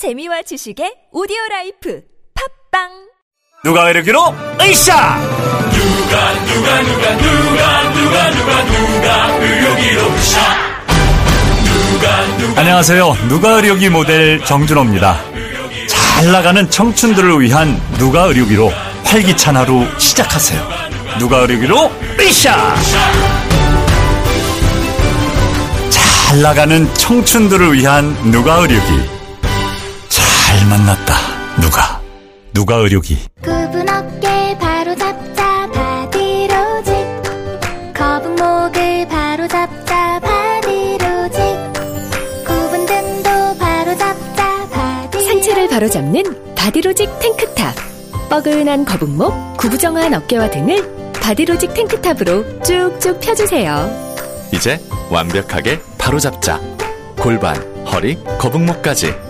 재미와 지식의 오디오 라이프. 팟빵! 누가 의료기로? 으쌰! 누가 누가 누가 누가 누가 누가 누가 의료기로 으쌰! 누가 누가 안녕하세요. 누가 의료기 모델 정준호입니다. 잘 나가는 청춘들을 위한 누가 의료기로 활기찬 하루 시작하세요. 누가 의료기로? 으쌰! 잘 나가는 청춘들을 위한 누가 의료기 잘 만났다. 누가? 누가 의료기? 굽은 어깨 바로 잡자 바디로직 거북목을 바로 잡자 바디로직 굽은 등도 바로 잡자 바디 상체를 바로 잡는 바디로직 탱크탑. 뻐근한 거북목, 구부정한 어깨와 등을 바디로직 탱크탑으로 쭉쭉 펴주세요. 이제 완벽하게 바로 잡자. 골반, 허리, 거북목까지.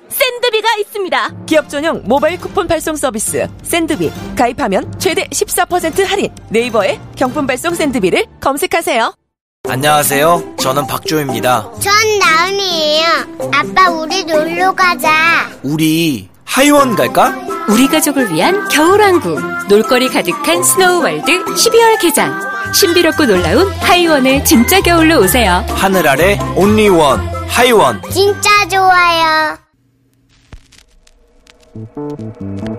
센드비가 있습니다. 기업 전용 모바일 쿠폰 발송 서비스 센드비 가입하면 최대 14% 할인. 네이버에 경품 발송 센드비를 검색하세요. 안녕하세요. 저는 박조입니다. 전 나은이에요 아빠 우리 놀러 가자 우리 하이원 갈까? 우리 가족을 위한 겨울왕국 놀거리 가득한 스노우월드 12월 개장 신비롭고 놀라운 하이원의 진짜 겨울로 오세요 하늘 아래 온리원 하이원. 진짜 좋아요 Música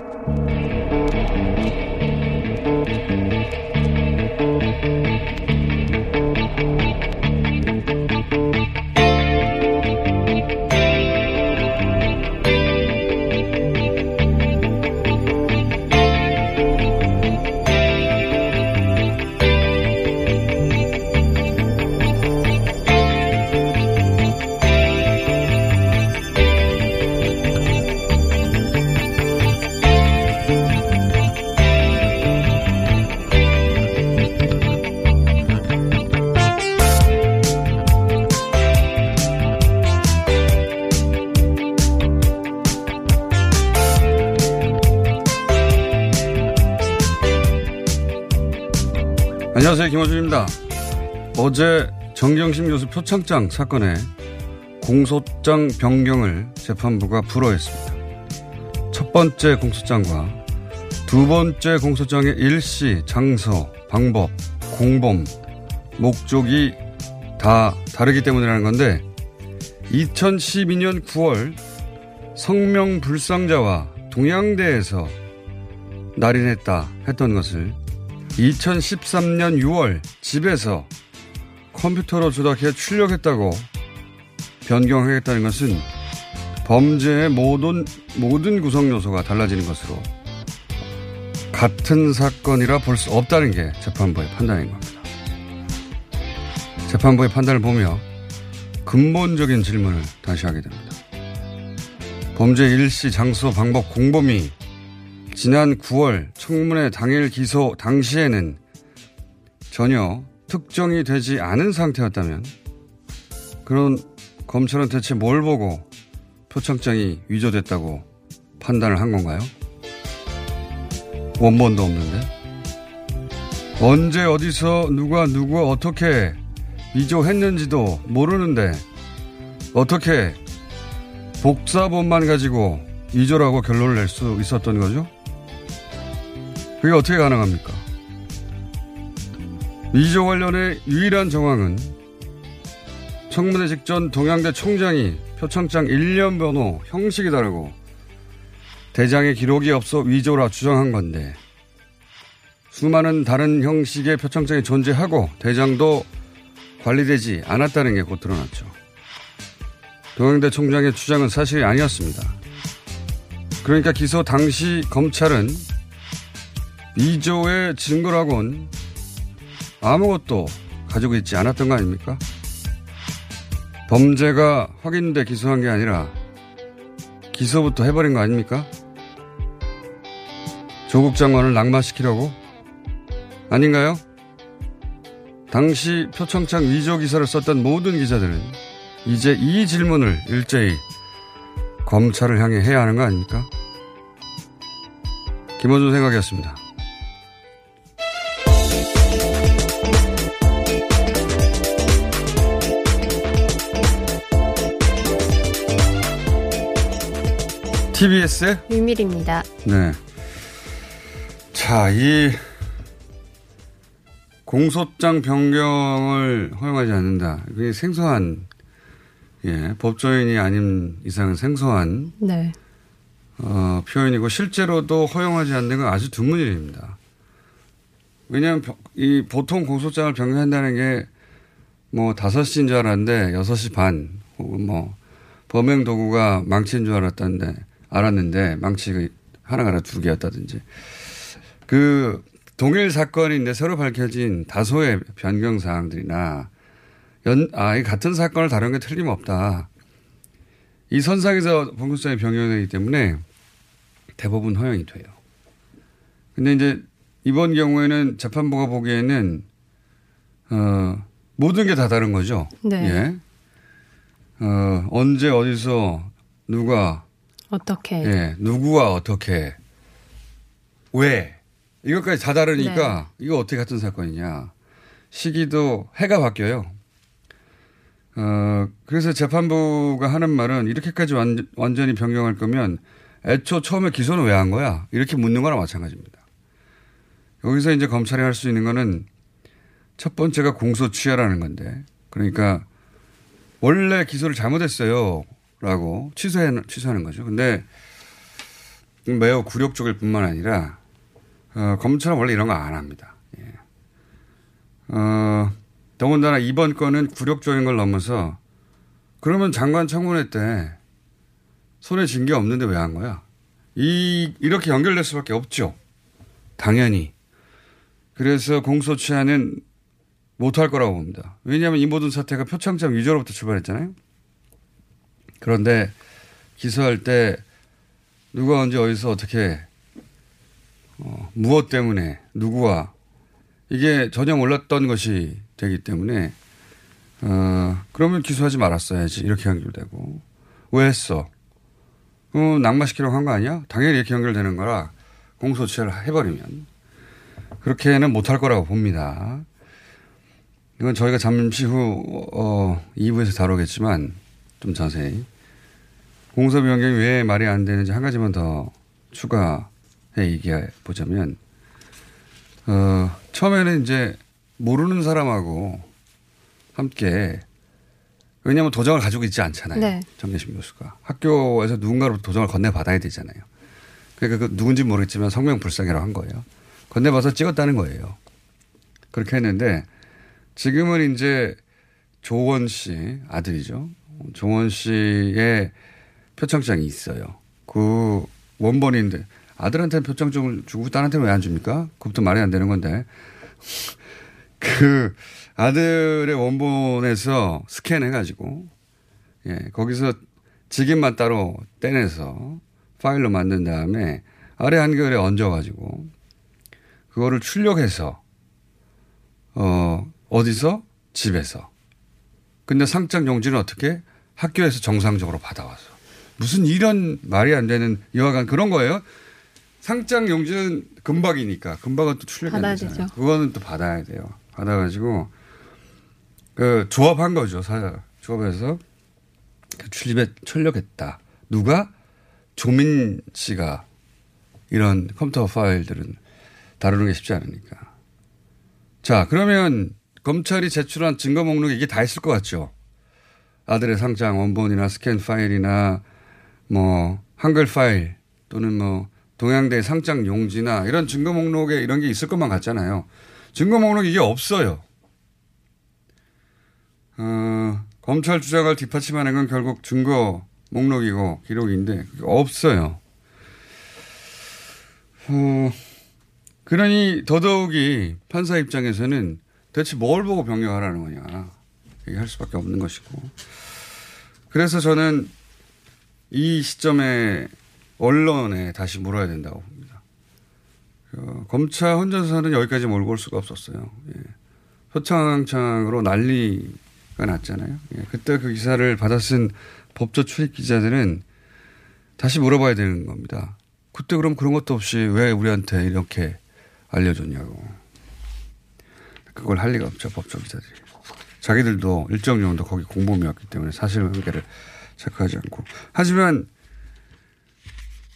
안녕하세요. 김호준입니다. 어제 정경심 교수 표창장 사건에 공소장 변경을 재판부가 불허했습니다. 첫 번째 공소장과 두 번째 공소장의 일시, 장소, 방법, 공범, 목적이 다 다르기 때문이라는 건데 2012년 9월 성명 불상자와 동양대에서 날인했다 했던 것을 2013년 6월 집에서 컴퓨터로 조작해 출력했다고 변경하겠다는 것은 범죄의 모든, 모든 구성 요소가 달라지는 것으로 같은 사건이라 볼 수 없다는 게 재판부의 판단인 겁니다. 재판부의 판단을 보며 근본적인 질문을 다시 하게 됩니다. 범죄 일시, 장소, 방법, 공범이 지난 9월 청문회 당일 기소 당시에는 전혀 특정이 되지 않은 상태였다면 그런 검찰은 대체 뭘 보고 표창장이 위조됐다고 판단을 한 건가요? 원본도 없는데? 언제 어디서 누가 누구 어떻게 위조했는지도 모르는데 어떻게 복사본만 가지고 위조라고 결론을 낼 수 있었던 거죠? 그게 어떻게 가능합니까? 위조 관련의 유일한 정황은 청문회 직전 동양대 총장이 표창장 1년 번호 형식이 다르고 대장에 기록이 없어 위조라 주장한 건데 수많은 다른 형식의 표창장이 존재하고 대장도 관리되지 않았다는 게 곧 드러났죠. 동양대 총장의 주장은 사실이 아니었습니다. 그러니까 기소 당시 검찰은 위조의 증거라곤 아무것도 가지고 있지 않았던 거 아닙니까? 범죄가 확인돼 기소한 게 아니라 기소부터 해버린 거 아닙니까? 조국 장관을 낙마시키려고 아닌가요? 당시 표창장 위조 기사를 썼던 모든 기자들은 이제 이 질문을 일제히 검찰을 향해 해야 하는 거 아닙니까? 김원준 생각이었습니다. TBS의 유밀입니다. 네. 자, 이 공소장 변경을 허용하지 않는다. 그게 생소한 예, 법조인이 아닌 이상은 생소한 네. 어, 표현이고 실제로도 허용하지 않는 건 아주 드문 일입니다. 왜냐하면 벼- 이 보통 공소장을 변경한다는 게 뭐 5시인 줄 알았는데 6시 반 혹은 뭐 범행 도구가 망치인 줄 알았다는데 알았는데 망치가 하나가 아니라 두 개였다든지 그 동일 사건인데 새로 밝혀진 다소의 변경 사항들이나 연, 아, 이 같은 사건을 다룬 게 틀림없다. 이 선상에서 공소장이 변경되기 때문에 대부분 허용이 돼요. 근데 이제 이번 경우에는 재판부가 보기에는 어, 모든 게 다 다른 거죠. 네. 예. 어, 언제 어디서 누가 어떻게? 예, 누구와 어떻게 왜 이것까지 다 다르니까 이거 어떻게 같은 사건이냐 시기도 해가 바뀌어요. 어, 그래서 재판부가 하는 말은 이렇게까지 완, 완전히 변경할 거면 애초 처음에 기소는 왜 한 거야? 이렇게 묻는 거나 마찬가지입니다. 여기서 이제 검찰이 할 수 있는 거는 첫 번째가 공소 취하라는 건데 그러니까 원래 기소를 잘못했어요. 라고 취소해, 취소하는 거죠. 근데 매우 굴욕적일 뿐만 아니라, 어, 검찰은 원래 이런 거 안 합니다. 예. 어, 더군다나 이번 건은 굴욕적인 걸 넘어서 그러면 장관 청문회 때 손에 쥔 게 없는데 왜 한 거야? 이, 이렇게 연결될 수밖에 없죠. 당연히. 그래서 공소 취하는 못할 거라고 봅니다. 왜냐하면 이 모든 사태가 표창장 위조로부터 출발했잖아요. 그런데 기소할 때 누가 언제 어디서 어떻게 어, 무엇 때문에 누구와 이게 전혀 몰랐던 것이 되기 때문에 어, 그러면 기소하지 말았어야지 이렇게 연결되고 왜 했어? 어, 낙마시키려고 한 거 아니야? 당연히 이렇게 연결되는 거라 공소취를 해버리면 그렇게는 못할 거라고 봅니다. 이건 저희가 잠시 후 어, 2부에서 다루겠지만 좀 자세히 공소 변경이 왜 말이 안 되는지 한 가지만 더 추가해 얘기해 보자면 어, 처음에는 이제 모르는 사람하고 함께 왜냐하면 도장을 가지고 있지 않잖아요. 네. 정계심 교수가 학교에서 누군가로부터 도장을 건네 받아야 되잖아요. 그러니까 그 누군지 모르겠지만 성명 불상이라고 한 거예요. 건네 봐서 찍었다는 거예요. 그렇게 했는데 지금은 이제 조원 씨 아들이죠. 조원 씨의 표창장이 있어요. 그 원본인데 아들한테는 표창장을 주고 딸한테는 왜 안 줍니까? 그것도 말이 안 되는 건데. 그 아들의 원본에서 스캔해가지고 예 거기서 직인만 따로 떼내서 파일로 만든 다음에 아래 한결에 얹어가지고 그거를 출력해서 어 어디서? 집에서. 근데 상장 용지는 어떻게? 학교에서 정상적으로 받아와서 무슨 이런 말이 안 되는 여하간 그런 거예요. 상장 용지는 금박이니까 금박은 또 출력이 안 되잖아요. 되죠. 그거는 또 받아야 돼요. 받아가지고 그 조합한 거죠. 사 조합해서 그 출입에 출력했다. 누가 조민 씨가 이런 컴퓨터 파일들은 다루는 게 쉽지 않으니까. 자 그러면 검찰이 제출한 증거 목록에 이게 다 있을 것 같죠. 아들의 상장 원본이나 스캔 파일이나 뭐 한글 파일 또는 뭐 동양대 상장 용지나 이런 증거 목록에 이런 게 있을 것만 같잖아요. 증거 목록 이게 없어요. 어, 검찰 주장을 뒷받침하는 건 결국 증거 목록이고 기록인데 없어요. 어, 그러니 더더욱이 판사 입장에서는 대체 뭘 보고 변경하라는 거냐 얘기할 수밖에 없는 것이고 그래서 저는 이 시점에 언론에 다시 물어야 된다고 봅니다. 어, 검찰 혼자서는 여기까지 몰고 올 수가 없었어요. 예. 표창장으로 난리가 났잖아요. 예. 그때 그 기사를 받아 쓴 법조 출입 기자들은 다시 물어봐야 되는 겁니다. 그때 그럼 그런 것도 없이 왜 우리한테 이렇게 알려줬냐고. 그걸 할 리가 없죠, 법조 기자들이. 자기들도 일정 정도 거기 공범이었기 때문에 사실관계를 체크하지 않고. 하지만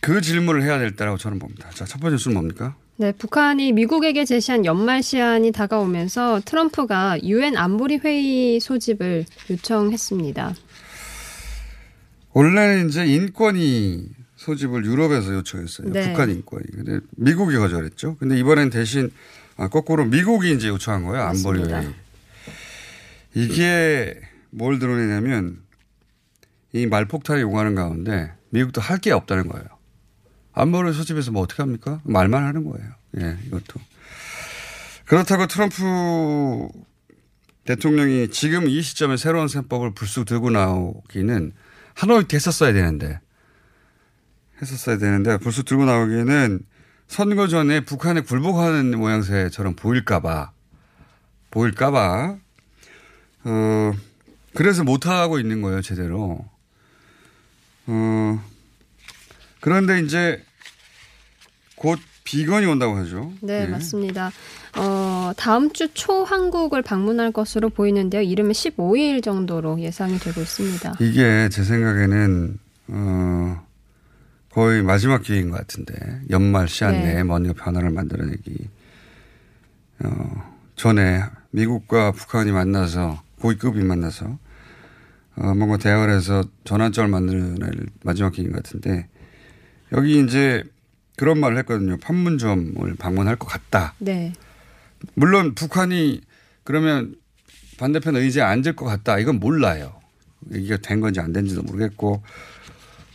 그 질문을 해야 될 때라고 저는 봅니다. 자, 첫 번째 뉴스는 뭡니까? 네, 북한이 미국에게 제시한 연말 시한이 다가오면서 트럼프가 유엔 안보리 회의 소집을 요청했습니다. 원래는 이제 인권이 소집을 유럽에서 요청했어요. 네. 북한 인권이. 근데 미국이 거절했죠. 근데 이번엔 대신 아, 거꾸로 미국이 이제 요청한 거예요. 안보리. 회의. 이게 뭘 드러내냐면 이 말폭탄이 오가는 가운데 미국도 할 게 없다는 거예요. 안보리 소집해서 뭐 어떻게 합니까? 말만 하는 거예요. 예, 이것도. 그렇다고 트럼프 대통령이 지금 이 시점에 새로운 셈법을 불쑥 들고 나오기는 하노이 때 했었어야 되는데 했었어야 되는데 불쑥 들고 나오기에는 선거 전에 북한에 굴복하는 모양새처럼 보일까봐 보일까봐 어 그래서 못 하고 있는 거예요 제대로 어 그런데 이제 곧 비건이 온다고 하죠. 네, 예. 맞습니다. 어, 다음 주 초 한국을 방문할 것으로 보이는데요. 이르면 15일 정도로 예상이 되고 있습니다. 이게 제 생각에는 어 거의 마지막 기회인 것 같은데 연말 시한 네. 내에 뭔가 변화를 만들어내기 어 전에 미국과 북한이 만나서 고위급이 만나서 어 뭔가 대화를 해서 전환점을 만들어낼 마지막 기회인 것 같은데 여기 이제 그런 말을 했거든요. 판문점을 방문할 것 같다. 네. 물론 북한이 그러면 반대편 의지에 앉을 것 같다. 이건 몰라요. 이게 된 건지 안 된지도 모르겠고.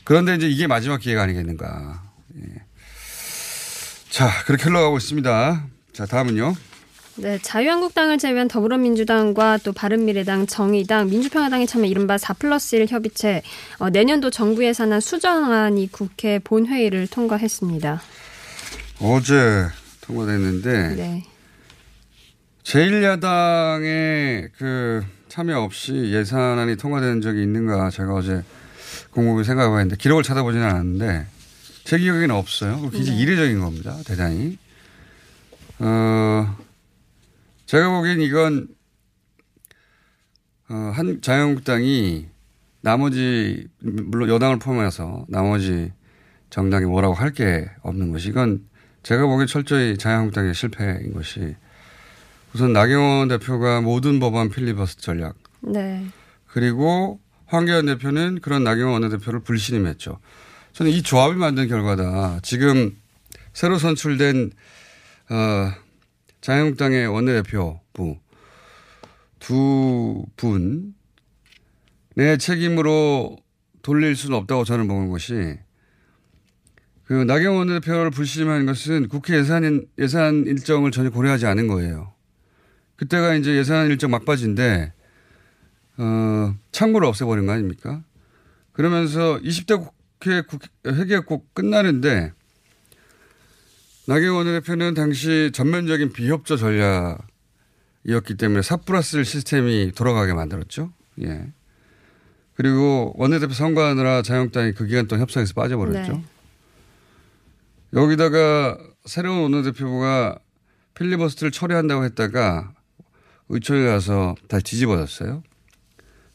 그런데 이제 이게 마지막 기회가 아니겠는가. 예. 자, 그렇게 흘러가고 있습니다. 자, 다음은요. 네, 자유한국당을 제외한 더불어민주당과 또 바른미래당, 정의당, 민주평화당이 참여 이른바 4 플러스 1 협의체 어, 내년도 정부 예산안 수정안이 국회 본회의를 통과했습니다. 어제 통과됐는데 네. 제1야당의 그 참여 없이 예산안이 통과된 적이 있는가 제가 어제 공공이 생각해 봤는데 기록을 찾아보지는 않았는데 제 기억에는 없어요. 굉장히 네. 이례적인 겁니다. 대단히. 어, 제가 보기엔 이건 어, 한 자유한국당이 나머지 물론 여당을 포함해서 나머지 정당이 뭐라고 할 게 없는 것이 이건 제가 보기엔 철저히 자유한국당의 실패인 것이 우선 나경원 대표가 모든 법안 필리버스터 전략 네. 그리고 황교안 대표는 그런 나경원 원내대표를 불신임했죠. 저는 이 조합이 만든 결과다. 지금 새로 선출된 어, 자유한국당의 원내대표부 두 분의 책임으로 돌릴 수는 없다고 저는 보는 것이 그 나경원 원내대표를 불신임하는 것은 국회 예산 예산 일정을 전혀 고려하지 않은 거예요. 그때가 이제 예산 일정 막바지인데 어, 창구를 없애버린 거 아닙니까? 그러면서 20대 국회, 국회 회기가 꼭 끝나는데 나경원 대표는 당시 전면적인 비협조 전략이었기 때문에 사 플러스 일 시스템이 돌아가게 만들었죠. 예. 그리고 원내대표 선거하느라 자유한국당이 그 기간 동안 협상에서 빠져버렸죠. 네. 여기다가 새로운 원내대표가 필리버스트를 처리한다고 했다가 의총에 가서 다시 뒤집어졌어요.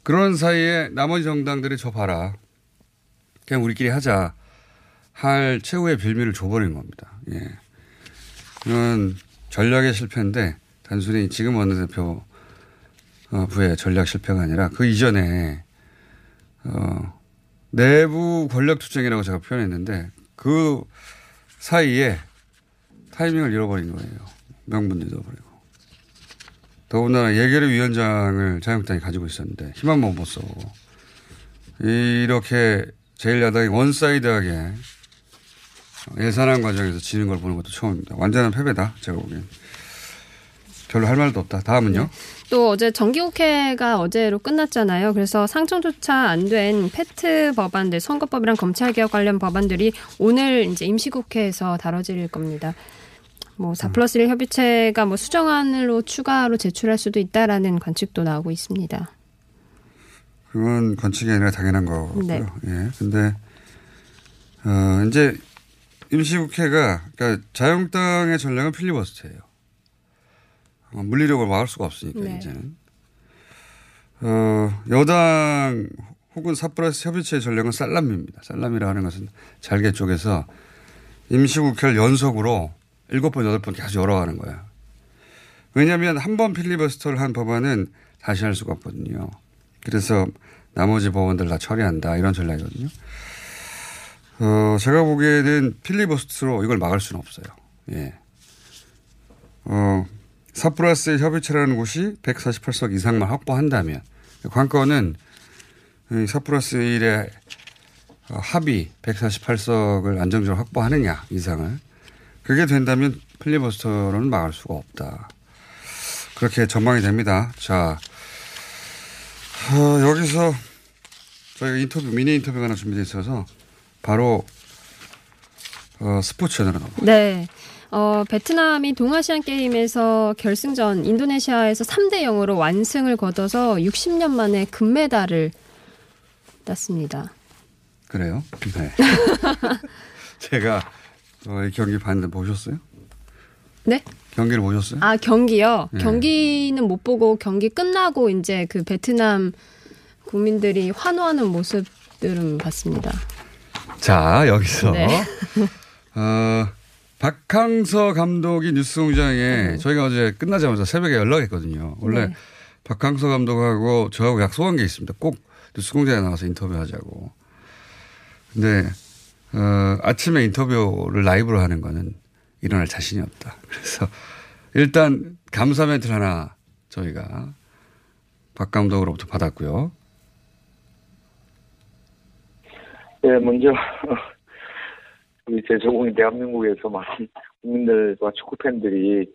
그런 사이에 나머지 정당들이 저 봐라. 그냥 우리끼리 하자. 할 최후의 빌미를 줘버린 겁니다. 예. 그런 전략의 실패인데 단순히 지금 원내대표 어, 부의 전략 실패가 아니라 그 이전에 어, 내부 권력 투쟁이라고 제가 표현했는데 그 사이에 타이밍을 잃어버린 거예요. 명분도 잃어버리고. 더군다나 예결위 위원장을 자유한국당이 가지고 있었는데 한번 못 써보고 이렇게 제1야당이 one side하게 예산안 과정에서 지는 걸 보는 것도 처음입니다. 완전한 패배다 제가 보기엔. 별로 할 말도 없다. 다음은요. 또 어제 정기국회가 어제로 끝났잖아요. 그래서 상정조차 안 된 페트 법안들, 선거법이랑 검찰개혁 관련 법안들이 오늘 이제 임시국회에서 다뤄질 겁니다. 뭐4 플러스 1 협의체가 뭐 수정안으로 추가로 제출할 수도 있다라는 관측도 나오고 있습니다. 그건 관측이 아니라 당연한 거고요. 네. 예. 근데 어 이제 임시국회가 그러니까 자유한국당의 전략은 필리버스터예요. 어, 물리력을 막을 수가 없으니까 네. 이제는 어 여당 혹은 사프라스 협의체의 전략은 살람입니다. 살람이라 하는 것은 잘게 쪼개서 임시국회를 연속으로 일곱 번 여덟 번 계속 열어가는 거야. 왜냐하면 한 번 필리버스터를 한 법안은 다시 할 수가 없거든요. 그래서 나머지 법원들 다 처리한다 이런 전략이거든요. 어, 제가 보기에는 필리버스터로 이걸 막을 수는 없어요. 예. 어, 사프라스 협의체라는 곳이 148석 이상만 확보한다면 관건은 이 사프라스 1의 합의 148석을 안정적으로 확보하느냐 이상을 그게 된다면 필리버스터로는 막을 수가 없다. 그렇게 전망이 됩니다. 자, 어, 여기서 저희가 인터뷰, 미니 인터뷰가 하나 준비되어 있어서 바로 어, 스포츠 전으로 넘어. 네. 어, 베트남이 동아시안 게임에서 결승전 인도네시아에서 3대 0으로 완승을 거둬서 60년 만에 금메달을 땄습니다. 그래요? 네. 제가 어, 이 경기 봤는데 보셨어요? 네? 경기를 보셨어요? 아, 경기요? 네. 경기는 못 보고 경기 끝나고 이제 그 베트남 국민들이 환호하는 모습들은 봤습니다. 자, 여기서 네. 어, 박항서 감독이 뉴스 공장에 저희가 어제 끝나자마자 새벽에 연락했거든요. 원래 네. 박항서 감독하고 저하고 약속한 게 있습니다. 꼭 뉴스 공장에 나와서 인터뷰하자고. 근데 어, 아침에 인터뷰를 라이브로 하는 거는 일어날 자신이 없다. 그래서 일단 감사 멘트를 하나 저희가 박 감독으로부터 받았고요. 네, 먼저 우리 제 조공이 대한민국에서 많은 국민들과 축구 팬들이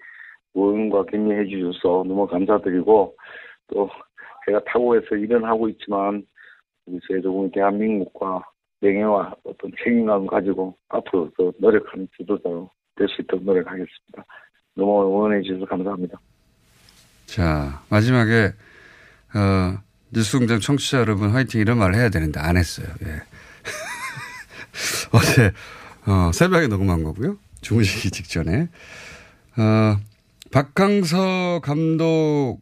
응원과 격려해 주셔서 너무 감사드리고 또 제가 타고에서 일은 하고 있지만 우리 제 조공이 대한민국과 명예와 어떤 책임감을 가지고 앞으로 더 노력하는 지도자로 될 수 있도록 노력하겠습니다. 너무 응원해 주셔서 감사합니다. 자, 마지막에, 어, 뉴스공장 청취자 여러분 화이팅 이런 말을 해야 되는데 안 했어요. 예. 어제, 어, 새벽에 녹음한 거고요. 주무시기 직전에. 어, 박항서 감독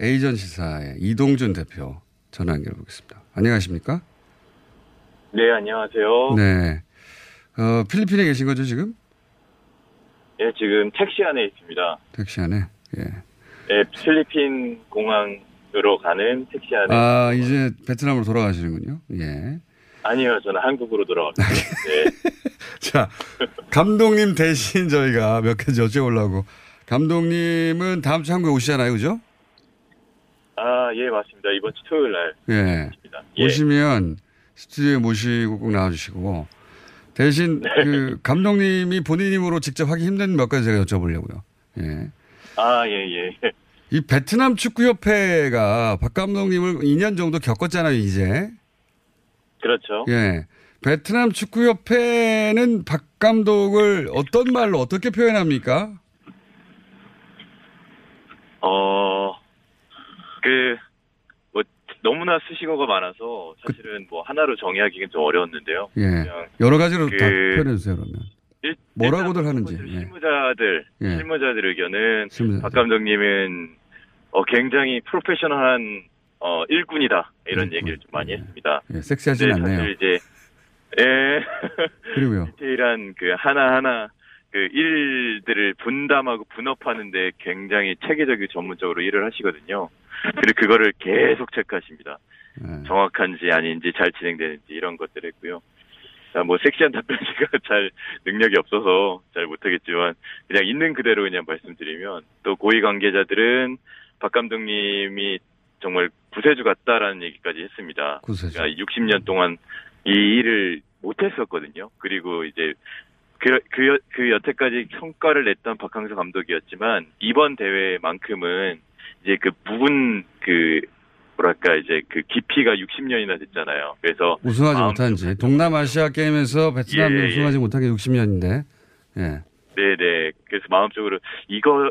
에이전시사의 이동준 대표 전화 연결해 보겠습니다. 안녕하십니까? 네, 안녕하세요. 네. 어, 필리핀에 계신 거죠, 지금? 예, 지금 택시 안에 있습니다. 택시 안에. 예. 예, 필리핀 공항으로 가는 택시 안에. 아, 이제 베트남으로 돌아가시는군요. 예. 아니요, 저는 한국으로 돌아갑니다. 네. 자, 감독님 대신 저희가 몇 가지 여쭤보려고. 감독님은 다음 주 한국에 오시잖아요, 그죠? 아, 예, 맞습니다. 이번 주 토요일 날. 예. 예. 오시면 스튜디오에 모시고 꼭 나와주시고. 대신 네. 그 감독님이 본인 힘으로 직접 하기 힘든 몇 가지 제가 여쭤보려고요. 예. 아, 예, 예. 이 베트남 축구협회가 박 감독님을 2년 정도 겪었잖아요, 이제. 그렇죠. 예. 베트남 축구협회는 박 감독을 어떤 말로 어떻게 표현합니까? 어, 그, 뭐, 너무나 수식어가 많아서 사실은 뭐 하나로 정의하기는 좀 어려웠는데요. 예. 그냥 여러 가지로 그- 다 표현해주세요, 그러면. 일- 뭐라고들 하는지. 예. 실무자들, 예. 실무자들 의견은 실무자들. 박 감독님은 어, 굉장히 프로페셔널한 어, 일꾼이다 이런 얘기를 좀 많이 했습니다. 예, 섹시하진 않네요. 사실 이제 예. 그리고요. 디테일한 그 하나 하나 그 일들을 분담하고 분업하는데 굉장히 체계적이고 전문적으로 일을 하시거든요. 그리고 그거를 계속 체크하십니다. 예. 정확한지 아닌지 잘 진행되는지 이런 것들 했고요. 자, 뭐 섹시한 답변 제가 잘 능력이 없어서 잘 못하겠지만 그냥 있는 그대로 그냥 말씀드리면 또 고위 관계자들은 박 감독님이 정말 구세주 같다라는 얘기까지 했습니다. 구세주. 그러니까 60년 동안 이 일을 못했었거든요. 그리고 이제 그, 그, 여- 그 여태까지 성과를 냈던 박항서 감독이었지만 이번 대회만큼은 이제 그 부분 그 뭐랄까 이제 그 깊이가 60년이나 됐잖아요. 그래서 우승하지 못한 지. 동남아시아 게임에서 베트남이 예, 예. 우승하지 못한 게 60년인데. 예. 네 네. 그래서 마음적으로 이거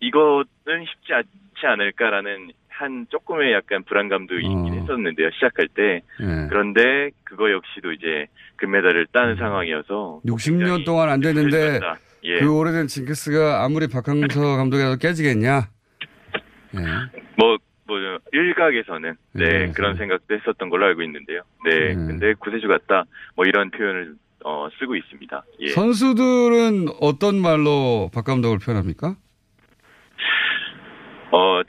이거는 쉽지 않지 않을까라는 한 조금의 약간 불안감도 있긴 했었는데요. 시작할 때. 예. 그런데 그거 역시도 이제 금메달을 따는 상황이어서 60년 동안 안 됐는데. 예. 그 오래된 징크스가 아무리 박항서 감독이라도 깨지겠냐? 예. 뭐, 뭐, 일각에서는, 네, 네, 그런 생각도 했었던 걸로 알고 있는데요. 네, 근데 구세주 같다, 뭐 이런 표현을, 어, 쓰고 있습니다. 예. 선수들은 어떤 말로 박 감독을 표현합니까? 어,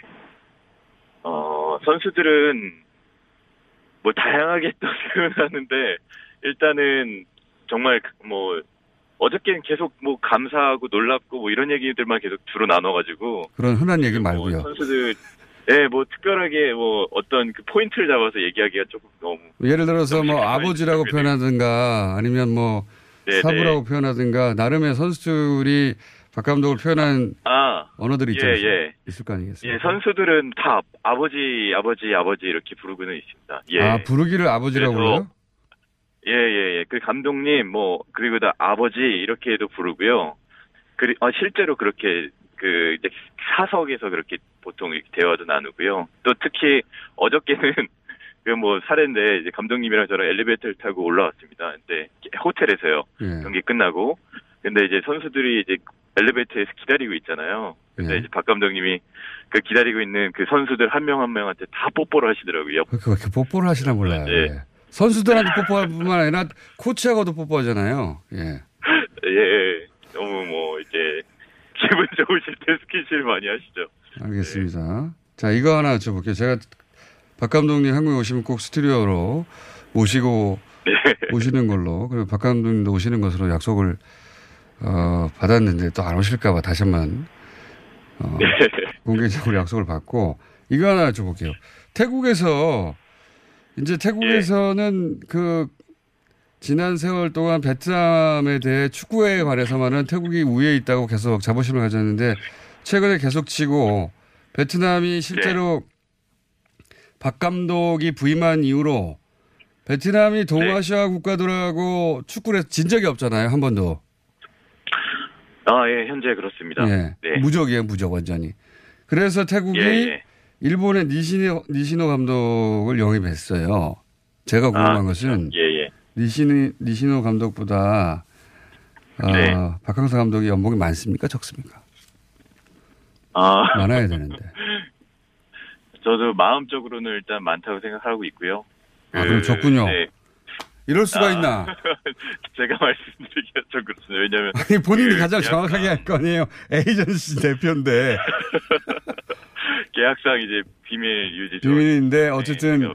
어, 선수들은, 뭐, 다양하게 또 표현하는데, 일단은, 정말, 뭐, 어저께는 계속 뭐, 감사하고 놀랍고, 뭐, 이런 얘기들만 계속 주로 나눠가지고, 그런 흔한 얘기 말고요. 선수들, 예, 뭐, 특별하게 뭐, 어떤 그 포인트를 잡아서 얘기하기가 조금 너무, 예를 들어서 뭐 아버지라고 표현하든가 아니면 뭐 네네. 사부라고 표현하든가 나름의 선수들이 박 감독을 표현한 아, 언어들이 있지 예? 예. 있을 거 아니겠어요? 예, 선수들은 다 아버지, 아버지, 아버지 이렇게 부르고는 있습니다. 예. 아 부르기를 아버지라고 그래서 그래요? 예, 예, 예. 그 감독님, 뭐, 그리고 다 아버지, 이렇게도 부르고요. 그리, 아, 실제로 그렇게, 그, 이제 사석에서 그렇게 보통 이렇게 대화도 나누고요. 또 특히 어저께는, 그 뭐, 사례인데, 이제 감독님이랑 저랑 엘리베이터를 타고 올라왔습니다. 근데, 호텔에서요. 예. 경기 끝나고. 근데 이제 선수들이 이제 엘리베이터에서 기다리고 있잖아요. 근데 예. 이제 박 감독님이 그 기다리고 있는 그 선수들 한 명한 명한테 다 뽀뽀를 하시더라고요. 그렇게, 그렇게 뽀뽀를 하시나 몰라요. 네. 예. 선수들한테 뽀뽀할 뿐만 아니라 코치하고도 뽀뽀하잖아요. 예. 예, 너무 뭐 이제 기분 좋으실 때 스킨십을 많이 하시죠. 알겠습니다. 자, 이거 하나 여쭤볼게요. 제가 박 감독님 한국에 오시면 꼭 스튜디오로 모시고 오시는 걸로 그리고 박 감독님도 오시는 것으로 약속을 어, 받았는데 또 안 오실까봐 다시 한번 어, 공개적으로 약속을 받고 이거 하나 여쭤볼게요. 태국에서 이제 태국에서는 그 지난 세월 동안 베트남에 대해 축구에 관해서만은 태국이 우위에 있다고 계속 자부심을 가졌는데 최근에 계속 치고 베트남이 실제로 박 감독이 부임한 이후로 베트남이 동아시아 국가들하고 축구를 진 적이 없잖아요. 한 번도. 아, 예, 현재 그렇습니다. 예. 네. 무적이에요. 무적 완전히. 그래서 태국이 예, 예. 일본의 니시노, 니시노 감독을 영입했어요. 제가 궁금한 아, 것은 예, 예. 니시노, 니시노 감독보다 어, 네. 박항서 감독이 연봉이 많습니까? 적습니까? 아, 많아야 되는데. 저도 마음적으로는 일단 많다고 생각하고 있고요. 아, 그럼 적군요. 네. 이럴 수가 아, 있나? 제가 말씀드리기가 좀 그렇습니다. 왜냐면. 아니, 본인이 그 가장 계약- 정확하게 할 거 아니에요. 에이전시 대표인데. 계약상 이제 비밀 유지죠. 비밀인데 어쨌든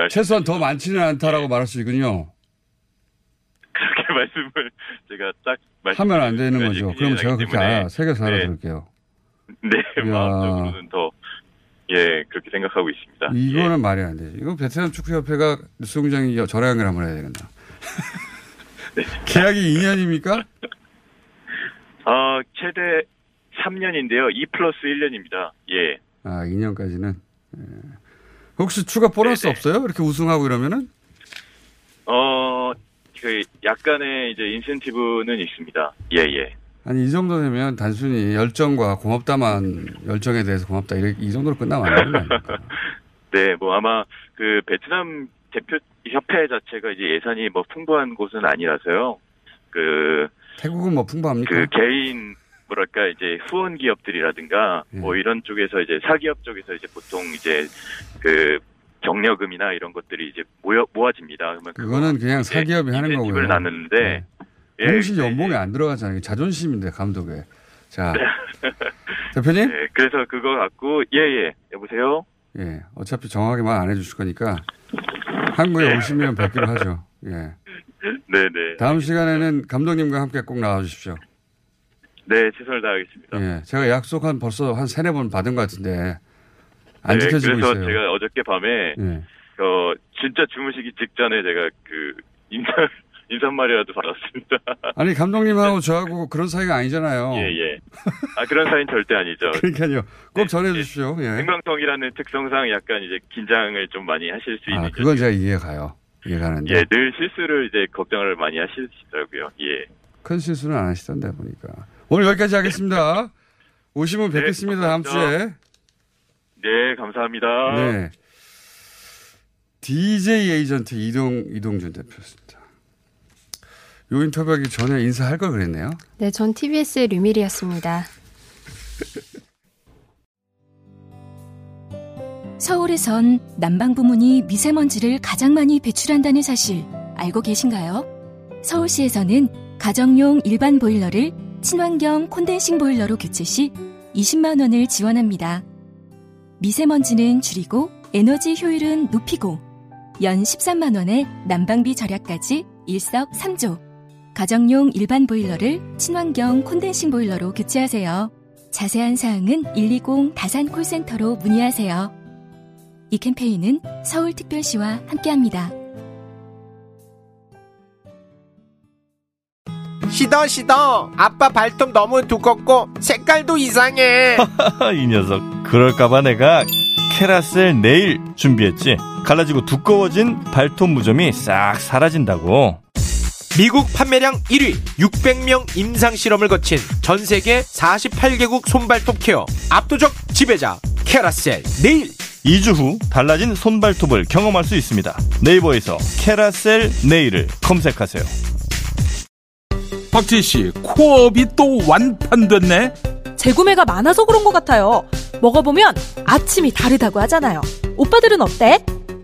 예, 최소한 더 많지는 않다라고 말할 수 있군요. 그렇게 말씀을 제가 딱. 하면 안 되는 거죠. 그럼 제가 그렇게 알아, 새겨서 네. 알아들을게요. 네, 이야. 마음적으로는 더, 예, 그렇게 생각하고 있습니다. 이거는 말이 안 되죠. 이건 베트남 축구협회가 뉴스 공장이 전화 연결 한번 해야 되겠나. 네. 계약이 2년입니까? 어, 최대 3년인데요. 2 플러스 1년입니다. 예. 아, 2년까지는. 혹시 추가 보너스 없어요? 이렇게 우승하고 이러면은? 어, 그, 약간의 이제 인센티브는 있습니다. 예, 예. 아니, 이 정도 되면 단순히 열정과 고맙다만, 열정에 대해서 고맙다. 이, 이 정도로 끝나면 안 되는 거 아닙니까? 네, 뭐 아마 그 베트남 대표 협회 자체가 이제 예산이 뭐 풍부한 곳은 아니라서요. 그, 태국은 뭐 풍부합니까? 그 개인 뭐랄까 이제 후원 기업들이라든가 예. 뭐 이런 쪽에서 이제 사기업 쪽에서 이제 보통 이제 그 격려금이나 이런 것들이 이제 모여 모아집니다. 그러면 그거는 그냥 사기업이 하는 거고요. 인센티브를 나누는데 예, 공식 연봉이 안 들어가잖아요. 자존심인데, 감독에. 자, 대표님? 네, 그래서 그거 갖고 예예 여보세요. 예. 어차피 정확하게 말 안 해주실 거니까 한국에 오시면 뵙기로 하죠. 예. 네네. 다음 시간에는 감독님과 함께 꼭 나와주십시오. 네 최선을 다하겠습니다. 예. 제가 약속한 벌써 한 세네 번 받은 것 같은데 안 네, 지켜지고 그래서 있어요. 제가 어저께 밤에 예. 어 진짜 주무시기 직전에 제가 그 인사 인사말이라도 받았습니다. 아니 감독님하고 저하고 그런 사이가 아니잖아요. 예예. 아 그런 사이는 절대 아니죠. 그러니까요. 꼭 전해주십시오. 예. 생방송이라는 특성상 약간 이제 긴장을 좀 많이 하실 수 있는 아, 그건 제가 이해가요. 이해가는데. 예, 늘 실수를 이제 걱정을 많이 하시더라고요. 예. 큰 실수는 안 하시던데 보니까. 오늘 여기까지 하겠습니다. 오시면 뵙겠습니다. 다음 주에. 네, 감사합니다. 네. DJ 에이전트 이동 이동준 대표였습니다. 요 인터뷰하기 전에 인사할 걸 그랬네요. 네, 전 TBS의 류밀이었습니다. 서울에선 난방 부문이 미세먼지를 가장 많이 배출한다는 사실 알고 계신가요? 서울시에서는 가정용 일반 보일러를 친환경 콘덴싱 보일러로 교체 시 20만 원을 지원합니다. 미세먼지는 줄이고 에너지 효율은 높이고 연 13만 원의 난방비 절약까지 일석삼조. 가정용 일반 보일러를 친환경 콘덴싱 보일러로 교체하세요. 자세한 사항은 120 다산 콜센터로 문의하세요. 이 캠페인은 서울특별시와 함께합니다. 시더 시더 아빠 발톱 너무 두껍고 색깔도 이상해 이 녀석 그럴까봐 내가 캐라셀 네일 준비했지 갈라지고 두꺼워진 발톱 무좀이 싹 사라진다고 미국 판매량 1위 600명 임상 실험을 거친 전 세계 48개국 손발톱 케어 압도적 지배자 케라셀 네일 2주 후 달라진 손발톱을 경험할 수 있습니다 네이버에서 케라셀 네일을 검색하세요 박지희 씨, 코업이 또 완판됐네? 재구매가 많아서 그런 것 같아요. 먹어보면 아침이 다르다고 하잖아요. 오빠들은 어때?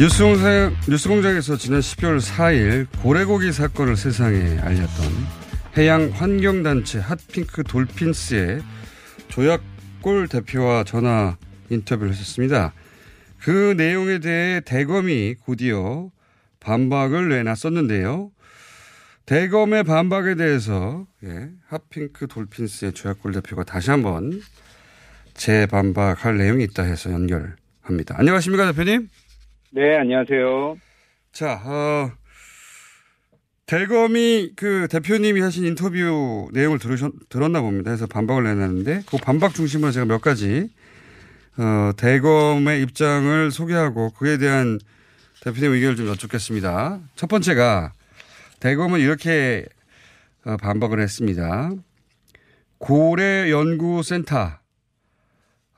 뉴스공장, 뉴스공장에서 지난 12월 4일 고래고기 사건을 세상에 알렸던 해양 환경단체 핫핑크 돌핀스의 조약골 대표와 전화 인터뷰를 했었습니다. 그 내용에 대해 대검이 곧이어 반박을 내놨었는데요. 대검의 반박에 대해서 예, 핫핑크 돌핀스의 조약골 대표가 다시 한번 재반박할 내용이 있다 해서 연결합니다. 안녕하십니까 대표님? 네, 안녕하세요. 자, 어, 대검이 그 대표님이 하신 인터뷰 내용을 들으셨, 들었나 봅니다. 해서 반박을 내놨는데 그 반박 중심으로 제가 몇 가지 어, 대검의 입장을 소개하고 그에 대한 대표님 의견을 좀 여쭙겠습니다. 첫 번째가 대검은 이렇게 어, 반박을 했습니다. 고래연구센터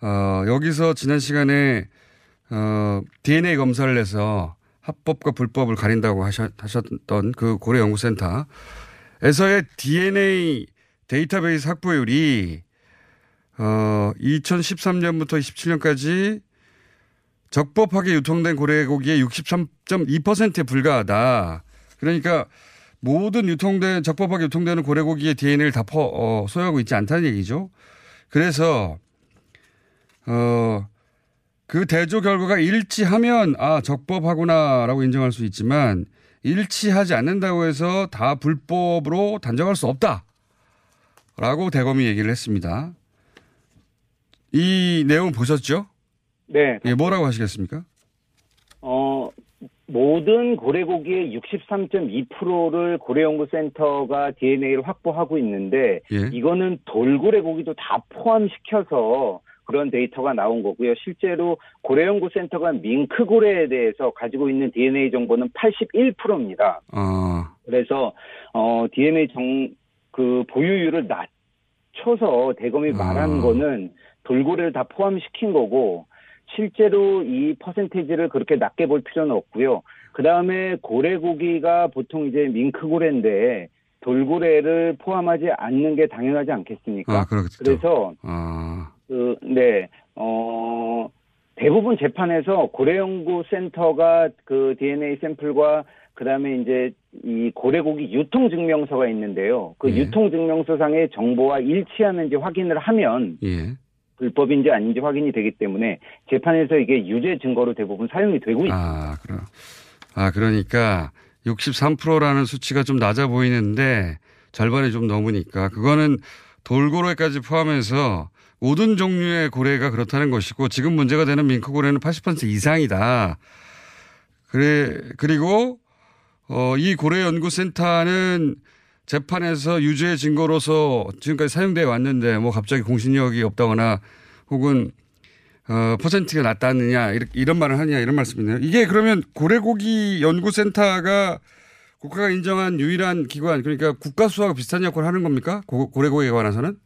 어, 여기서 지난 시간에 어, DNA 검사를 해서 합법과 불법을 가린다고 하셨, 하셨던 그 고래연구센터에서의 DNA 데이터베이스 확보율이 어, 2013년부터 27년까지 적법하게 유통된 고래고기의 63.2%에 불과하다. 그러니까 모든 유통된 적법하게 유통되는 고래고기의 DNA를 다 퍼, 어, 소유하고 있지 않다는 얘기죠. 그래서 어, 그 대조 결과가 일치하면 아 적법하구나라고 인정할 수 있지만 일치하지 않는다고 해서 다 불법으로 단정할 수 없다라고 대검이 얘기를 했습니다. 이 내용 보셨죠? 네. 예, 뭐라고 하시겠습니까? 어, 모든 고래고기의 63.2%를 고래연구센터가 DNA를 확보하고 있는데 예. 이거는 돌고래고기도 다 포함시켜서 그런 데이터가 나온 거고요. 실제로 고래연구센터가 밍크고래에 대해서 가지고 있는 DNA 정보는 81%입니다. 아, 그래서 어 DNA 정 그 보유율을 낮춰서 대검이 말한 거는 돌고래를 다 포함시킨 거고 실제로 이 퍼센테이지를 그렇게 낮게 볼 필요는 없고요. 그 다음에 고래 고기가 보통 이제 밍크고래인데 돌고래를 포함하지 않는 게 당연하지 않겠습니까? 아. 그래서 아, 그, 네, 어, 대부분 재판에서 고래연구센터가 그 DNA 샘플과 그 다음에 이제 이 고래고기 유통 증명서가 있는데요. 그 예. 유통 증명서상의 정보와 일치하는지 확인을 하면 예. 불법인지 아닌지 확인이 되기 때문에 재판에서 이게 유죄 증거로 대부분 사용이 되고 있습니다. 아, 그럼. 아, 그러니까 63%라는 수치가 좀 낮아 보이는데 절반이 좀 넘으니까 그거는 돌고래까지 포함해서 모든 종류의 고래가 그렇다는 것이고 지금 문제가 되는 밍크 고래는 80% 이상이다. 그래, 그리고 어, 이 고래 연구센터는 재판에서 유죄 증거로서 지금까지 사용되어 왔는데 뭐 갑자기 공신력이 없다거나 혹은 어, 퍼센트가 낮다느냐 이런 말을 하느냐 이런 말씀이네요. 이게 그러면 고래고기 연구센터가 국가가 인정한 유일한 기관 그러니까 국가수하고 비슷한 역할을 하는 겁니까? 고, 고래고기에 관해서는?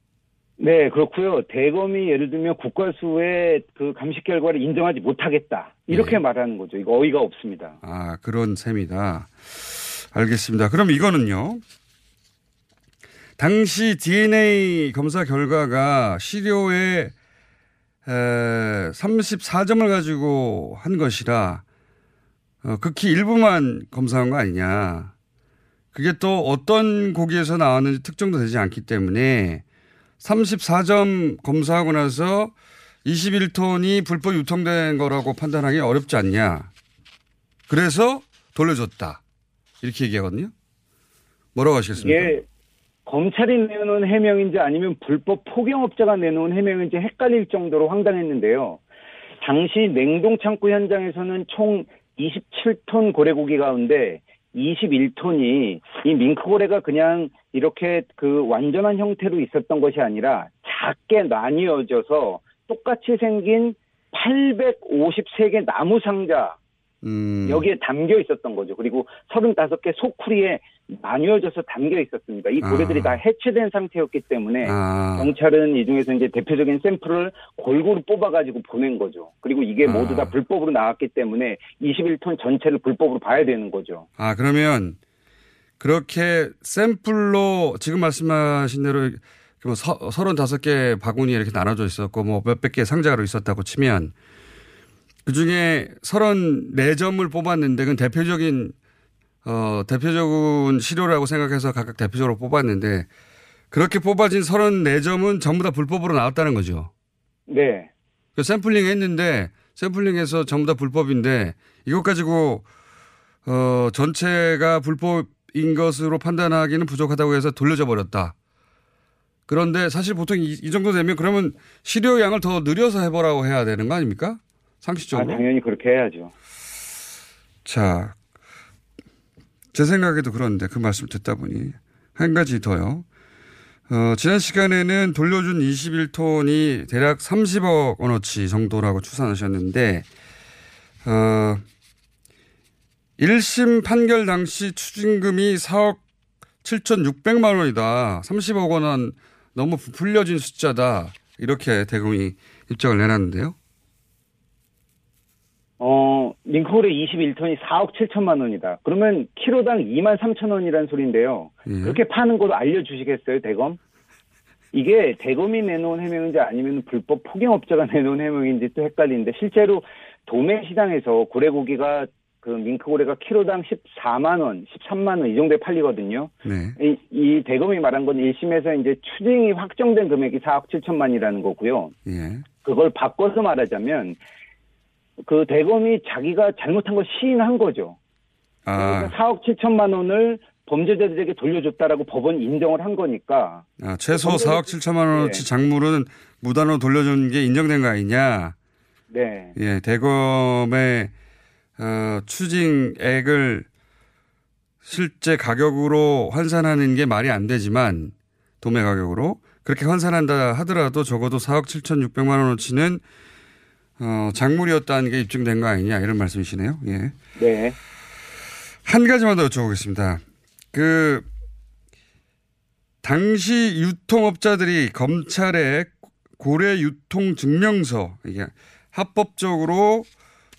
네, 그렇고요. 대검이 예를 들면 국가수의 그 감식 결과를 인정하지 못하겠다. 이렇게 말하는 거죠. 이거 어이가 없습니다. 아 그런 셈이다. 알겠습니다. 그럼 이거는요. 당시 DNA 검사 결과가 시료에 에, 34점을 가지고 한 것이라 어, 극히 일부만 검사한 거 아니냐. 그게 또 어떤 고기에서 나왔는지 특정도 되지 않기 때문에 34점 검사하고 나서 21톤이 불법 유통된 거라고 판단하기 어렵지 않냐. 그래서 돌려줬다. 이렇게 얘기하거든요. 뭐라고 하시겠습니까? 이게 검찰이 내놓은 해명인지 아니면 불법 포경업자가 내놓은 해명인지 헷갈릴 정도로 황당했는데요. 당시 냉동 창고 현장에서는 총 27톤 고래고기 가운데 21톤이 이 밍크고래가 그냥 이렇게 그 완전한 형태로 있었던 것이 아니라 작게 나뉘어져서 똑같이 생긴 853개 나무 상자 음. 여기에 담겨 있었던 거죠. 그리고 35개 소쿠리에 나뉘어져서 담겨 있었습니다. 이 고래들이 아. 다 해체된 상태였기 때문에 아. 경찰은 이 중에서 이제 대표적인 샘플을 골고루 뽑아가지고 보낸 거죠. 그리고 이게 아. 모두 다 불법으로 나왔기 때문에 21톤 전체를 불법으로 봐야 되는 거죠. 아, 그러면 그렇게 샘플로 지금 말씀하신 대로 뭐 35개 바구니 이렇게 나눠져 있었고 뭐 몇백 개 상자로 있었다고 치면 그 중에 34점을 뽑았는데 그건 대표적인 어, 대표적인 시료라고 생각해서 각각 대표적으로 뽑았는데 그렇게 뽑아진 34점은 전부 다 불법으로 나왔다는 거죠. 네. 그 샘플링 했는데 샘플링해서 전부 다 불법인데 이것 가지고 어, 전체가 불법인 것으로 판단하기는 부족하다고 해서 돌려줘 버렸다. 그런데 사실 보통 이, 이 정도 되면 그러면 시료 양을 더 늘려서 해보라고 해야 되는 거 아닙니까? 상식적으로. 아, 당연히 그렇게 해야죠. 자, 제 생각에도 그런데 그 말씀 듣다 보니 한 가지 더요. 어, 지난 시간에는 돌려준 21톤이 대략 30억 원어치 정도라고 추산하셨는데, 어, 1심 판결 당시 추징금이 4억 7,600만 원이다. 30억 원은 너무 부풀려진 숫자다. 이렇게 대검이 입장을 내놨는데요. 어, 링크홀의 21톤이 4억 7천만 원이다. 그러면 키로당 2만 3천 원이라는 소리인데요. 예. 그렇게 파는 걸로 알려주시겠어요, 대검? 이게 대검이 내놓은 해명인지 아니면 불법 포경업자가 내놓은 해명인지 또 헷갈리는데 실제로 도매 시장에서 고래고기가 그 밍크고래가 키로당 14만 원, 13만 원 이 정도에 팔리거든요. 네. 이, 이 대검이 말한 건 1심에서 이제 추징이 확정된 금액이 4억 7천만이라는 거고요. 예. 그걸 바꿔서 말하자면 그 대검이 자기가 잘못한 걸 시인한 거죠. 아, 그러니까 4억 7천만 원을 범죄자들에게 돌려줬다라고 법원 인정을 한 거니까 아, 최소 범죄- 4억 7천만 원어치 네. 작물은 무단으로 돌려준 게 인정된 거 아니냐. 네. 예, 대검의 어, 추징액을 실제 가격으로 환산하는 게 말이 안 되지만 도매 가격으로 그렇게 환산한다 하더라도 적어도 4억 7,600만 원어치는 어, 작물이었다는 게 입증된 거 아니냐 이런 말씀이시네요. 예. 네. 한 가지만 더 여쭤보겠습니다. 그 당시 유통업자들이 검찰에 고래 유통 증명서 이게 합법적으로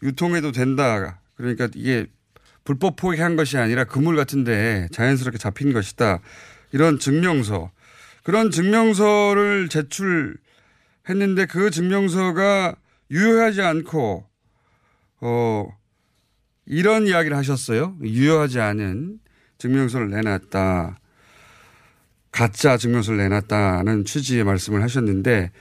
유통해도 된다. 그러니까 이게 불법 포기한 것이 아니라 그물 같은데 자연스럽게 잡힌 것이다. 이런 증명서. 그런 증명서를 제출했는데 그 증명서가 유효하지 않고 어 이런 이야기를 하셨어요. 유효하지 않은 증명서를 내놨다. 가짜 증명서를 내놨다는 취지의 말씀을 하셨는데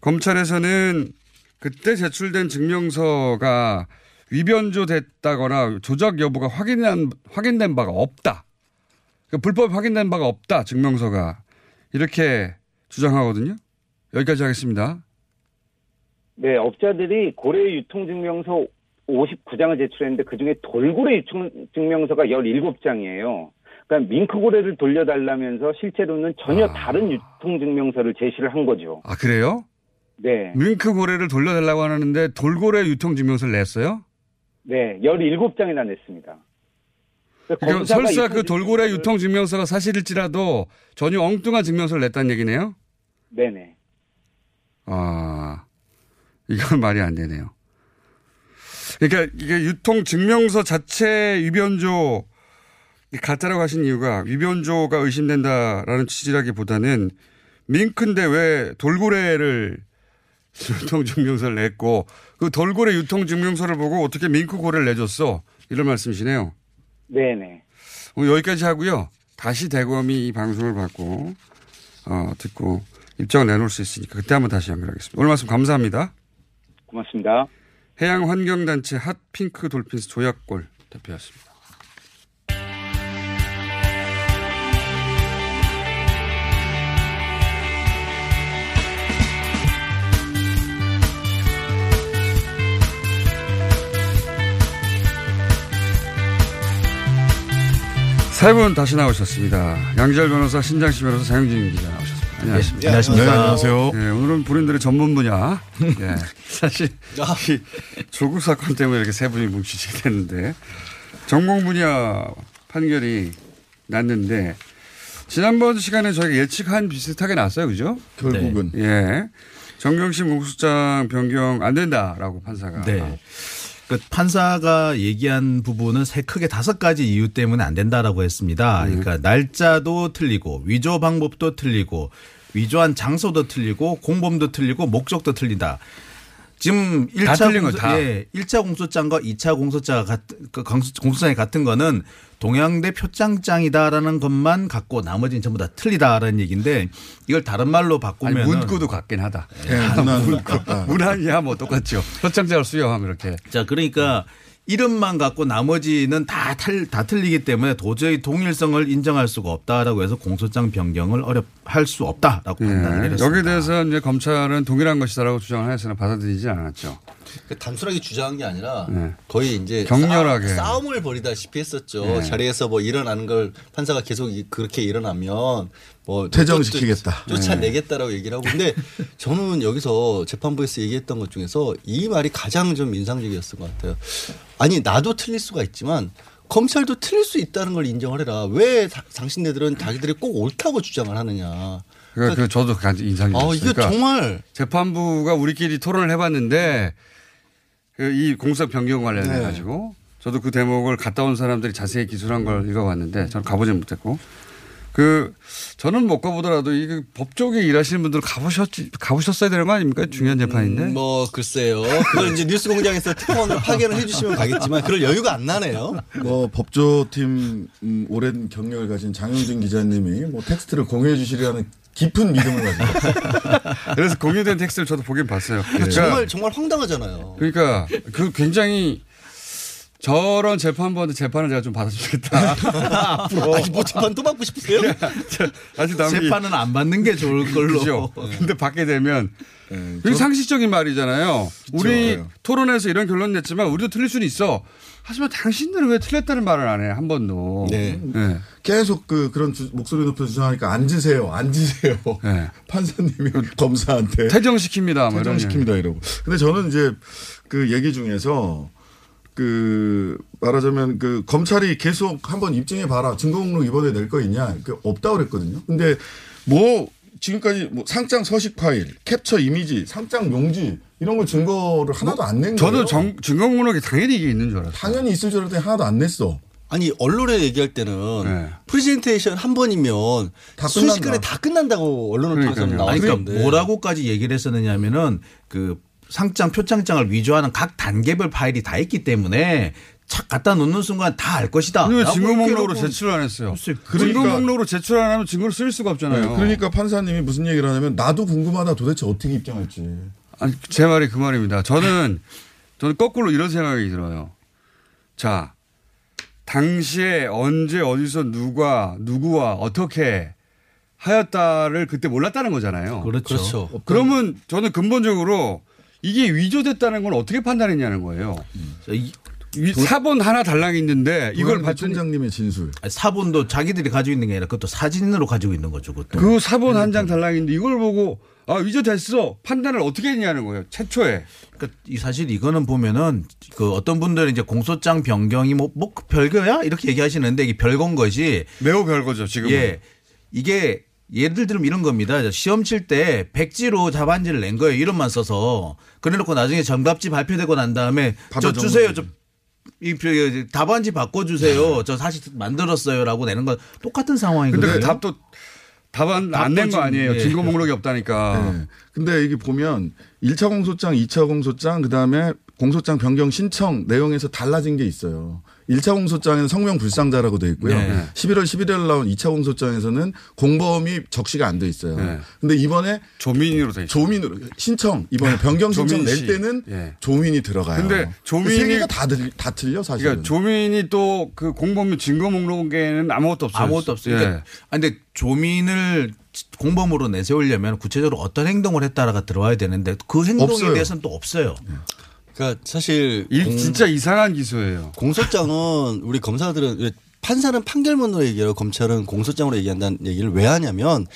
검찰에서는 그때 제출된 증명서가 위변조됐다거나 조작 여부가 확인한, 확인된 바가 없다. 그러니까 불법 확인된 바가 없다. 증명서가. 이렇게 주장하거든요. 여기까지 하겠습니다. 네, 업자들이 고래 유통증명서 59장을 제출했는데 그중에 돌고래 유통증명서가 17장이에요. 그러니까 밍크고래를 돌려달라면서 실제로는 전혀 다른 유통증명서를 제시를 한 거죠. 아, 그래요? 네. 밍크 고래를 돌려달라고 하는데 돌고래 유통증명서를 냈어요? 네, 17장이나 냈습니다. 그러니까 설사 이그 돌고래 유통증명서가 사실일지라도 전혀 엉뚱한 증명서를 냈다는 얘기네요? 네네. 아, 이건 말이 안 되네요. 그러니까 이게 유통 증명서 자체 위변조 가짜라고 하신 이유가 위변조가 의심된다라는 취지라기보다는 밍크인데 왜 돌고래를 유통 증명서를 냈고 그 돌고래 유통 증명서를 보고 어떻게 밍크 고래를 내줬어 이런 말씀이시네요. 네네. 오늘 여기까지 하고요. 다시 대검이 이 방송을 받고 어, 듣고 입장을 내놓을 수 있으니까 그때 한번 다시 연결하겠습니다. 오늘 말씀 감사합니다. 고맙습니다. 해양환경단체 핫핑크 돌핀스 조약골 대표였습니다. 세 분 다시 나오셨습니다. 양지열 변호사, 신장시 변호사, 장영진 기자 나오셨습니다. 안녕하십니까. 네, 안녕하십니까. 네, 안녕하세요. 네, 오늘은 본인들의 전문 분야. 네, 사실 이 조국 사건 때문에 이렇게 세 분이 뭉치게 됐는데 전공 분야 판결이 났는데 지난번 시간에 저희가 예측한 비슷하게 났어요, 그죠? 결국은. 예. 정경심 공수장 변경 안 된다라고 판사가. 네. 그 판사가 얘기한 부분은 세 크게 다섯 가지 이유 때문에 안 된다라고 했습니다. 네. 그러니까 날짜도 틀리고 위조 방법도 틀리고 위조한 장소도 틀리고 공범도 틀리고 목적도 틀린다. 지금 다 1차 틀린 거 공소, 다. 예, 1차 공소장과 2차 공소장 같은 그 공소- 공소장이 같은 거는 동양대 표창장이다라는 것만 갖고 나머지는 전부 다 틀리다라는 얘기인데 이걸 다른 말로 바꾸면 문구도 같긴 하다. 예, 문구. 같다. 문안이야 뭐 똑같죠. 표창장을 수여하면 이렇게. 자, 그러니까 이름만 갖고 나머지는 다, 틀, 다 틀리기 때문에 도저히 동일성을 인정할 수가 없다라고 해서 공소장 변경을 어렵, 할 수 없다라고 판단을 예. 내렸습니다. 여기에 대해서 이제 검찰은 동일한 것이다라고 주장을 하였으나 받아들이지 않았죠. 그 단순하게 주장한 게 아니라 네. 거의 이제 격렬하게. 싸움, 을 벌이다시피 했었죠. 네. 자리에서 뭐 일어나는 걸 판사가 계속 이- 그렇게 일어나면 뭐 퇴정시키겠다. 쫓- 쫓아내겠다라고 얘기를 하고 근데 저는 여기서 재판부에서 얘기했던 것 중에서 이 말이 가장 좀 인상적이었을 것 같아요. 아니 나도 틀릴 수가 있지만 검찰도 틀릴 수 있다는 걸 인정을 해라. 왜 다- 당신네들은 자기들이 꼭 옳다고 주장을 하느냐. 그러니까 그 저도 간지 인상이 아, 었어요 이게 정말 재판부가 우리끼리 토론을 해봤는데 그 이 공사 변경 관련해 네. 가지고 저도 그 대목을 갔다 온 사람들이 자세히 기술한 걸 읽어봤는데 저는 가보진 못했고 그 저는 못 가보더라도 이 법조계 일하시는 분들 가보셨지 가보셨어야 되는 거 아닙니까 중요한 재판인데 뭐 글쎄요. 그걸 이제 뉴스공장에서 특파원을 파견을 해주시면 가겠지만 그럴 여유가 안 나네요. 뭐 법조팀 음, 오랜 경력을 가진 장영진 기자님이 뭐 텍스트를 공유해 주시리라는 깊은 믿음을 가지고 그래서 공유된 텍스트를 저도 보긴 봤어요. 그러니까 정말 정말 황당하잖아요. 그러니까 그 굉장히 저런 재판부한테 재판을 제가 좀 받아주면 좋겠다. 앞으로. 아니, 뭐 재판 또 받고 싶으세요? 아직 남이 재판은 안 받는 게 좋을 걸로. 그죠. 근데 받게 되면 이게 저- 상식적인 말이잖아요. 우리 네. 토론에서 이런 결론 냈지만 우리도 틀릴 수는 있어. 하지만 당신들은 왜 틀렸다는 말을 안 해? 한 번도. 네. 계속 그 그런 주- 목소리 높여 주장하니까 앉으세요, 앉으세요. 판사님이 검사한테 퇴정시킵니다. 뭐 퇴정시킵니다 이러고. 근데 저는 이제 그 얘기 중에서 그 말하자면 그 검찰이 계속 한번 입증해 봐라 증거 목록 이번에 낼 거 있냐 그 없다 그랬거든요. 근데 뭐 지금까지 뭐 상장 서식 파일, 캡처 이미지, 상장 용지 이런 걸 증거를 하나도 안 낸 거예요. 저는 정, 증거 목록에 당연히 이게 있는 줄 알았어요. 당연히 있을 줄 알았더니 하나도 안 냈어. 아니 언론에 얘기할 때는 프레젠테이션 한 번이면 순식간에 다 끝난다고 언론을 통해서 나왔는데 그러니까 뭐라고까지 얘기를 했었느냐면은 그 상장 표창장을 위조하는 각 단계별 파일이 다 있기 때문에 착 갖다 놓는 순간 다 알 것이다. 왜 증거 목록으로 제출 안 했어요? 그러니까- 증거 목록으로 제출 안 하면 증거를 쓸 수가 없잖아요. 네, 그러니까 판사님이 무슨 얘기를 하냐면 나도 궁금하다 도대체 어떻게 입장할지. 아니, 제 말이 그 말입니다. 저는, 저는 거꾸로 이런 생각이 들어요. 자, 당시에 언제 어디서 누가, 누구와 어떻게 하였다를 그때 몰랐다는 거잖아요. 그렇죠. 그렇죠. 그러면 저는 근본적으로 이게 위조됐다는 건 어떻게 판단했냐는 거예요. 위- 사본 하나 달랑 있는데 이걸 봤더니 총장님의 진술. 사본도 자기들이 가지고 있는 게 아니라 그것도 사진으로 가지고 있는 거죠. 그것도. 그 사본 한 장 달랑인데 이걸 보고 아 위조됐어 판단을 어떻게 했냐는 거예요. 최초에. 그러니까 이 사실 이거는 보면은 그 어떤 분들은 이제 공소장 변경이 뭐, 뭐 별거야 이렇게 얘기하시는데 이게 별건 것이 매우 별거죠 지금은. 예 이게 예를 들면 이런 겁니다. 시험 칠 때 백지로 답안지를 낸 거예요. 이름만 써서 그래놓고 나중에 정답지 발표되고 난 다음에 저 주세요. 저이 표- 답안지 바꿔주세요. 저 사실 만들었어요라고 내는 건 똑같은 상황이거든요. 근데 그 답도 답안 안 낸 거 아니에요. 예. 증거 목록이 없다니까. 네. 근데 이게 보면 1차 공소장, 2차 공소장, 그 다음에 공소장 변경 신청 내용에서 달라진 게 있어요. 1차 공소장에는 성명 불상자라고 돼 있고요. 네. 11월 11일 나온 2차 공소장에서는 공범이 적시가 안 돼 있어요. 네. 근데 이번에 조민으로 돼 있어요. 조민으로 신청 이번에 변경 신청 조민 낼 씨. 때는 예. 조민이 들어가요. 근데 조민이 세 개가 다, 들- 다 틀려 사실은. 그러니까 조민이 또 그 공범 증거 목록에는 아무것도 없어요. 아무것도 없어요. 예. 그러니까 아, 근데 조민을 공범으로 내세우려면 구체적으로 어떤 행동을 했다라가 들어와야 되는데 그 행동에 없어요. 대해서는 또 없어요. 그러니까 사실 이 공- 진짜 이상한 기소예요. 공소장은 우리 검사들은 왜 판사는 판결문으로 얘기하고 검찰은 공소장으로 얘기한다는 얘기를 왜 하냐면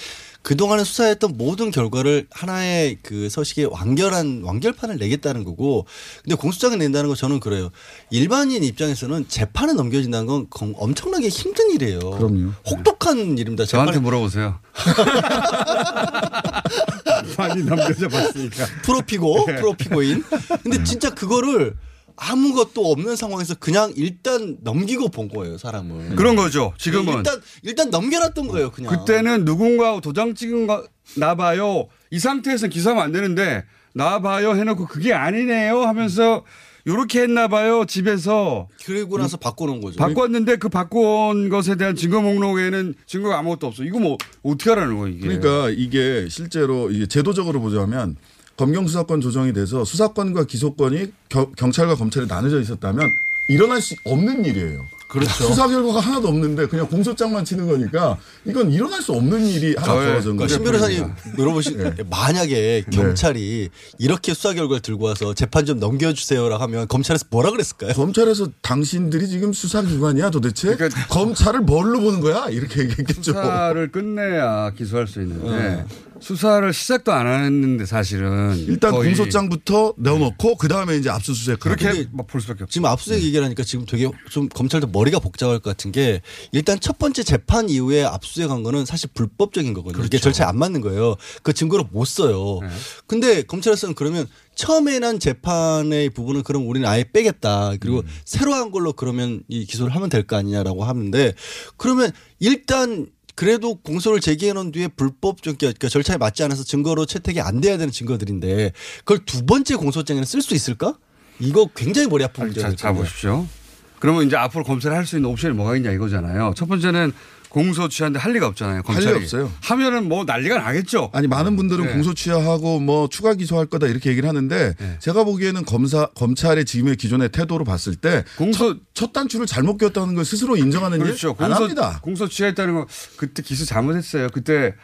그동안에 수사했던 모든 결과를 하나의 그 서식에 완결한 완결판을 내겠다는 거고 근데 공소장을 낸다는 거 저는 그래요. 일반인 입장에서는 재판에 넘겨진다는 건 검- 엄청나게 힘든 일이에요. 그럼요. 혹독한 일입니다. 저한테 재판에 물어보세요. 많이 남겨져 봤으니까. 프로피고 프로피고인. 근데 진짜 그거를 아무것도 없는 상황에서 그냥 일단 넘기고 본 거예요, 사람을. 그런 거죠. 지금은. 일단 일단 넘겨놨던 거예요, 그냥. 그때는 누군가 도장 찍은 거 나봐요. 이 상태에서 기소하면 안 되는데 나봐요 해놓고 그게 아니네요 하면서 요렇게 했나 봐요 집에서 그리고 나서 바꿔놓은 거죠. 바꿨는데 그 바꾼 것에 대한 증거 목록에는 증거가 아무것도 없어. 이거 뭐 어떻게 하라는 거예요 이게. 그러니까 이게 실제로 이게 제도적으로 보자면 검경 수사권 조정이 돼서 수사권과 기소권이 겨- 경찰과 검찰이 나눠져 있었다면 일어날 수 없는 일이에요. 그렇죠. 수사 결과가 하나도 없는데 그냥 공소장만 치는 거니까 이건 일어날 수 없는 일이 하나 벌어진 그러니까 거죠. 신 변호사님 물어보시 네. 만약에 경찰이 이렇게 수사 결과를 들고 와서 재판 좀 넘겨주세요라고 하면 검찰에서 뭐라 그랬을까요? 검찰에서 당신들이 지금 수사기관이야 도대체? 그러니까 검찰을 뭘로 보는 거야? 이렇게 얘기했겠죠. 수사를 끝내야 기소할 수 있는데 수사를 시작도 안 했는데 사실은 일단 공소장부터 넣어놓고 그 다음에 이제 압수수색 그렇게 막 볼 수밖에 없죠. 지금 압수수색 얘기하니까 지금 되게 좀 검찰도 머리가 복잡할 것 같은 게 일단 첫 번째 재판 이후에 압수수색한 거는 사실 불법적인 거거든요. 이게 절차에 안 맞는 거예요. 그 증거를 못 써요. 근데 검찰에서는 그러면 처음에 난 재판의 부분은 그럼 우리는 아예 빼겠다. 그리고 새로 한 걸로 그러면 이 기소를 하면 될 거 아니냐라고 하는데 그러면 일단 그래도 공소를 제기해 놓은 뒤에 불법적 그러니까 절차에 맞지 않아서 증거로 채택이 안 돼야 되는 증거들인데 그걸 두 번째 공소장에는 쓸 수 있을까? 이거 굉장히 머리 아픈 자, 문제예요. 자 보십시오. 그러면 이제 앞으로 검찰이 할수 있는 옵션이 뭐가 있냐 이거잖아요. 첫 번째는 공소 취하는데 할 리가 없잖아요. 검찰이. 할리 없어요. 하면은 뭐 난리가 나겠죠. 아니 많은 분들은 네. 공소 취하하고 뭐 추가 기소할 거다 이렇게 얘기를 하는데 제가 보기에는 검사 검찰의 지금의 기존의 태도로 봤을 때 공소 첫, 첫 단추를 잘못 꼈다는 걸 스스로 인정하는 그렇죠. 일안 공소 합니다. 공소 취했다는 거 그때 기소 잘못했어요. 그때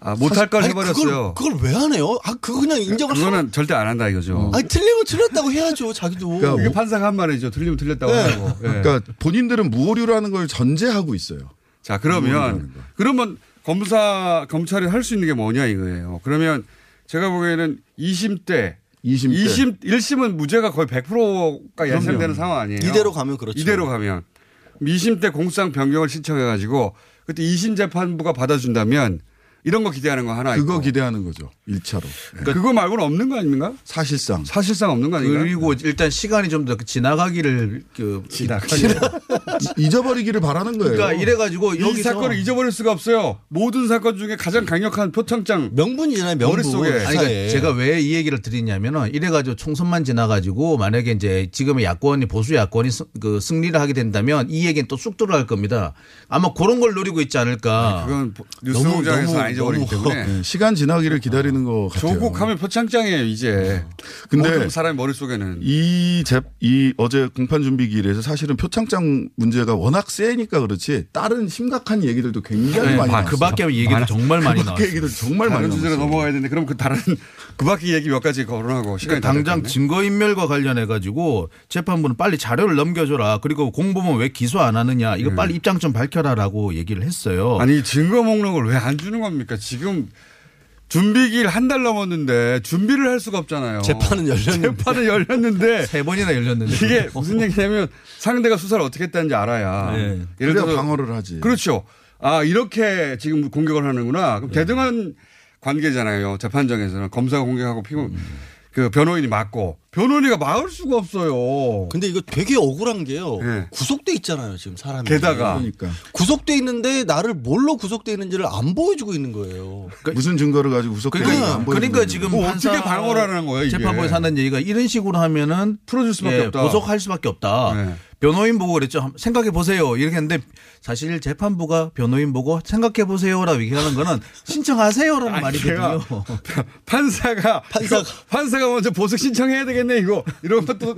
아, 못할 걸 해버렸어요. 그걸, 그걸 왜안 해요? 아, 그거 그냥 인정을. 그거는 절대 안 한다 이거죠. 아니, 틀리면 틀렸다고 해야죠, 자기도. 그러니까 뭐- 판사가 한 말이죠. 틀리면 틀렸다고 네. 하고. 예. 그러니까 본인들은 무오류라는 걸 전제하고 있어요. 자 그러면 그러면 검사 검찰이 할 수 있는 게 뭐냐 이거예요. 그러면 제가 보기에는 2심 때 2심 때. 2심 1심은 무죄가 거의 100%가 예상되는 그럼요. 상황 아니에요. 이대로 가면 그렇죠. 이대로 가면 2심 때 공수장 변경을 신청해 가지고 그때 2심 재판부가 받아준다면 이런 거 기대하는 거 하나 그거 있고. 기대하는 거죠. 1차로. 그거 말고는 없는 거 아닙니까? 사실상. 사실상 없는 거 아닌가요? 그리고 일단 시간이 좀 더 지나가기를 그 잊어버리기를 바라는 거예요. 그러니까 이래 가지고 이 여기서 사건을 잊어버릴 수가 없어요. 모든 사건 중에 가장 강력한 표창장 명분이잖아요. 명분. 머릿속에. 아니, 그러니까 제가 왜 이 얘기를 드리냐면은 이래 가지고 총선만 지나 가지고 만약에 이제 지금의 야권이 보수 야권이 승- 그 승리를 하게 된다면 이 얘기는 또 쑥 들어갈 겁니다. 아마 그런 걸 노리고 있지 않을까. 그건 뉴스 공장에서 안 잊어버리기 때문에 네, 시간 지나기를 기다리는 것 같아요. 조국하면 표창장이에요 이제. 근데 사람의 머릿속에는 이, 제, 이 어제 공판 준비 기일에서 사실은 표창장 문제가 워낙 세니까 그렇지 다른 심각한 얘기들도 굉장히 네, 많이 그 나왔어요. 밖에 얘기도 정말 많이 그 밖에 나왔어요. 얘기도 정말 많이 다른 주제로 나왔어요. 넘어가야 되는데 그럼 그 다른 그 밖에 얘기 몇 가지 거론하고 시간이 그러니까 다 당장 됐겠네. 증거 인멸과 관련해 가지고 재판부는 빨리 자료를 넘겨줘라. 그리고 공범은 왜 기소 안 하느냐. 이거 빨리 입장 좀 밝혀라라고 얘기를 했어요. 네. 아니 증거 목록을 왜 안 주는 겁니까? 지금 준비기일 한 달 넘었는데 준비를 할 수가 없잖아요. 재판은 열렸는데. 재판은 열렸는데 세 번이나 열렸는데 이게 무슨 얘기냐면 상대가 수사를 어떻게 했다는지 알아야. 네. 예를 들어 방어를 하지. 그렇죠. 아 이렇게 지금 공격을 하는구나. 그럼 대등한 관계잖아요. 재판정에서는 검사가 공격하고 피고 그 변호인이 맞고 변호인이가 막을 수가 없어요. 근데 이거 되게 억울한 게요. 네. 구속돼 있잖아요, 지금 사람이. 게다가 그러니까 구속돼 있는데 나를 뭘로 구속돼 있는지를 안 보여주고 있는 거예요. 무슨 증거를 가지고 구속된 그러니까, 안 보여주고 그러니까 지금 뭐 어떻게 방어를 하는 거예요, 이게. 재판부에서 하는 얘기가 이런 식으로 하면은 풀어줄 수밖에 예, 없다. 보석할 수밖에 없다. 네. 변호인 보고 그랬죠. 생각해 보세요. 이렇게 했는데 사실 재판부가 변호인 보고 생각해 보세요라고 얘기하는 거는 신청하세요라는 말이거든요. 판사가 판사가 판사가 먼저 보석 신청해야 되겠네 이거 이런 것도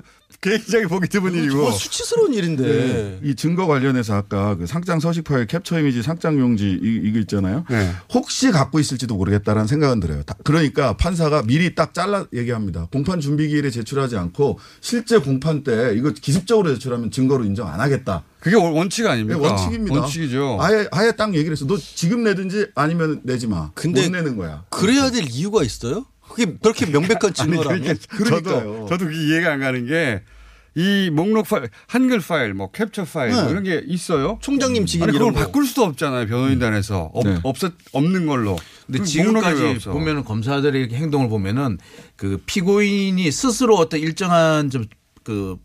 개인적인 보기 드문 일이고 뭐 수치스러운 일인데. 네. 이 증거 관련해서 아까 그 상장 서식 파일 캡처 이미지 상장 용지 이, 이거 있잖아요. 네. 혹시 갖고 있을지도 모르겠다라는 생각은 들어요. 다- 그러니까 판사가 미리 딱 잘라 얘기합니다. 공판 준비 기일에 제출하지 않고 실제 공판 때 이거 기습적으로 제출하면 증거로 인정 안 하겠다. 그게 원- 원칙 아닙니까? 네, 원칙입니다. 원칙이죠. 아예 아예 딱 얘기를 했어. 너 지금 내든지 아니면 내지 마. 근데 못 내는 거야. 그래야 될 이유가 있어요? 그게 그렇게 명백한 증거라면. 그러니까 저도 저도 그게 이해가 안 가는 게 이 목록 파일, 한글 파일, 뭐 캡처 파일 뭐 네. 이런 게 있어요. 총장님 직인 아니 그걸 이런 거. 바꿀 수도 없잖아요. 변호인단에서 없, 네. 없었 없는 걸로. 근데 지금까지? 보면은 검사들의 행동을 보면은 그 피고인이 스스로 어떤 일정한 좀그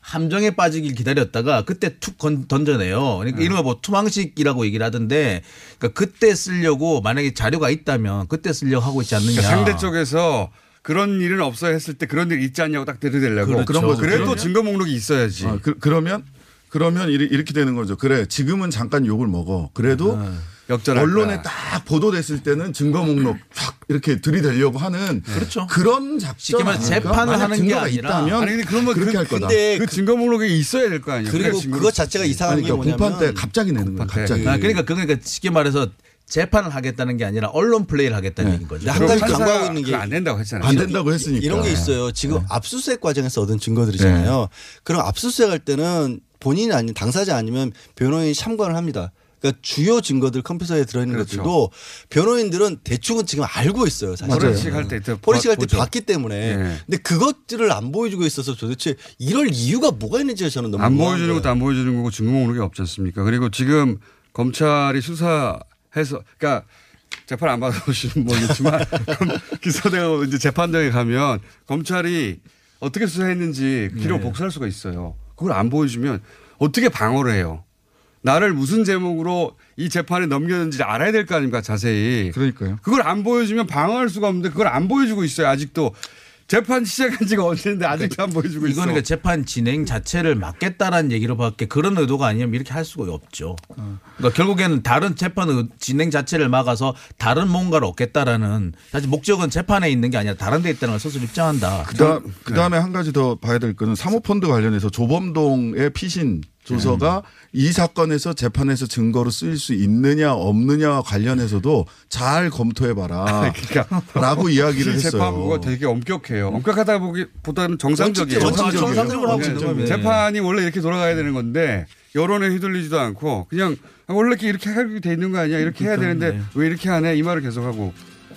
함정에 빠지길 기다렸다가 그때 툭 건- 던져내요. 그러니까 이런 거뭐 투망식이라고 얘기를 하던데 그러니까 그때 쓰려고 만약에 자료가 있다면 그때 쓰려고 하고 있지 않느냐. 그러니까 상대 쪽에서 그런 일은 없어야 했을 때 그런 일 있지 않냐고 딱 들이대려고 그렇죠. 그런 거죠. 그래도 그러면- 증거 목록이 있어야지. 아, 그, 그러면 그러면 이렇게 되는 거죠. 그래 지금은 잠깐 욕을 먹어. 그래도 역전할 언론에 거야. 딱 보도됐을 때는 증거 목록 쫙 이렇게 들이대려고 하는 그렇죠. 그런 작전 쉽게 말해서 아닐까? 재판을 하는 게 증거가 아니라 있다면 아니 근데 그러면 그렇게 그, 할 거다. 근데 그 증거 목록이 있어야 될 거 아니에요. 그리고 그것 자체가 이상한 게 그러니까 뭐냐면 공판 때 갑자기 내는 거야. 갑자기. 아, 그러니까 그러니까 쉽게 말해서 재판을 하겠다는 게 아니라 언론 플레이를 하겠다는 네. 얘기인 거죠. 한 가지 강구하고 있는 게 안 된다고 했잖아요. 안 된다고 했으니까. 이런 게 있어요. 지금 압수수색 과정에서 얻은 증거들이잖아요. 그럼 압수수색 할 때는 본인이 아닌 당사자 아니면 변호인이 참관을 합니다. 그러니까 주요 증거들 컴퓨터에 들어있는 그렇죠. 것들도 변호인들은 대충은 지금 알고 있어요. 사실. 포렌식 할때 포렌식 할때 보죠. 봤기 때문에. 네. 근데 그것들을 안 보여주고 있어서 도대체 이럴 이유가 뭐가 있는지가 저는 너무 안 보여주는. 것도 안 보여주는 거고 증거 목록이 없지 않습니까? 그리고 지금 검찰이 수사 해서 그러니까 재판 안 받아보시는 모르겠지만 기소되고 이제 재판장에 가면 검찰이 어떻게 수사했는지 기록 네. 복사할 수가 있어요. 그걸 안 보여주면 어떻게 방어를 해요? 나를 무슨 제목으로 이 재판에 넘겼는지 알아야 될 거 아닙니까 자세히. 그러니까요. 그걸 안 보여주면 방어할 수가 없는데 그걸 안 보여주고 있어요 아직도. 재판 시작한 지가 언제인데 아직도 안 보여주고 있어. 이거는 그러니까 재판 진행 자체를 막겠다라는 얘기로밖에 그런 의도가 아니면 이렇게 할 수가 없죠. 그러니까 결국에는 다른 재판 의- 진행 자체를 막아서 다른 뭔가를 얻겠다라는 사실 목적은 재판에 있는 게 아니라 다른 데 있다는 걸 스스로 입장한다. 그다음 그다음에 한 가지 더 봐야 될 거는 사모펀드 관련해서 조범동의 피신 조서가 이 사건에서 재판에서 증거로 쓰일 수 있느냐 없느냐와 관련해서도 잘 검토해 봐라. 그러니까 라고 이야기를 이 했어요. 재판부가 되게 엄격해요. 엄격하다 보기 보다는 정상적이에요. 원칙- 정상적으로 하고 있는 네, 거예요. 재판이 원래 이렇게 돌아가야 되는 건데 여론에 휘둘리지도 않고 그냥 원래 이렇게 이렇게 하게 돼 있는 거 아니야? 이렇게 해야 그러니까, 되는데 네. 왜 이렇게 하네? 이 말을 계속하고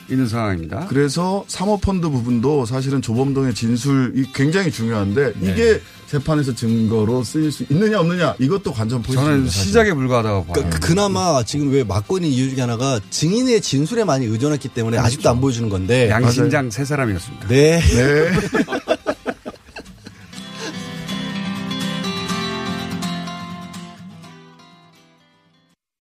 있는 상황입니다. 그래서 사모펀드 부분도 사실은 조범동의 진술이 굉장히 중요한데 네. 이게 재판에서 증거로 쓰일 수 있느냐 없느냐 이것도 관전 포인트입니다. 사실. 불과하다고 봐요. 그러니까 그나마 지금 왜 막고 있는 이유 중에 하나가 증인의 진술에 많이 의존했기 때문에 아직도 안 보여주는 건데 양심장 세 사람이었습니다. 네. 네.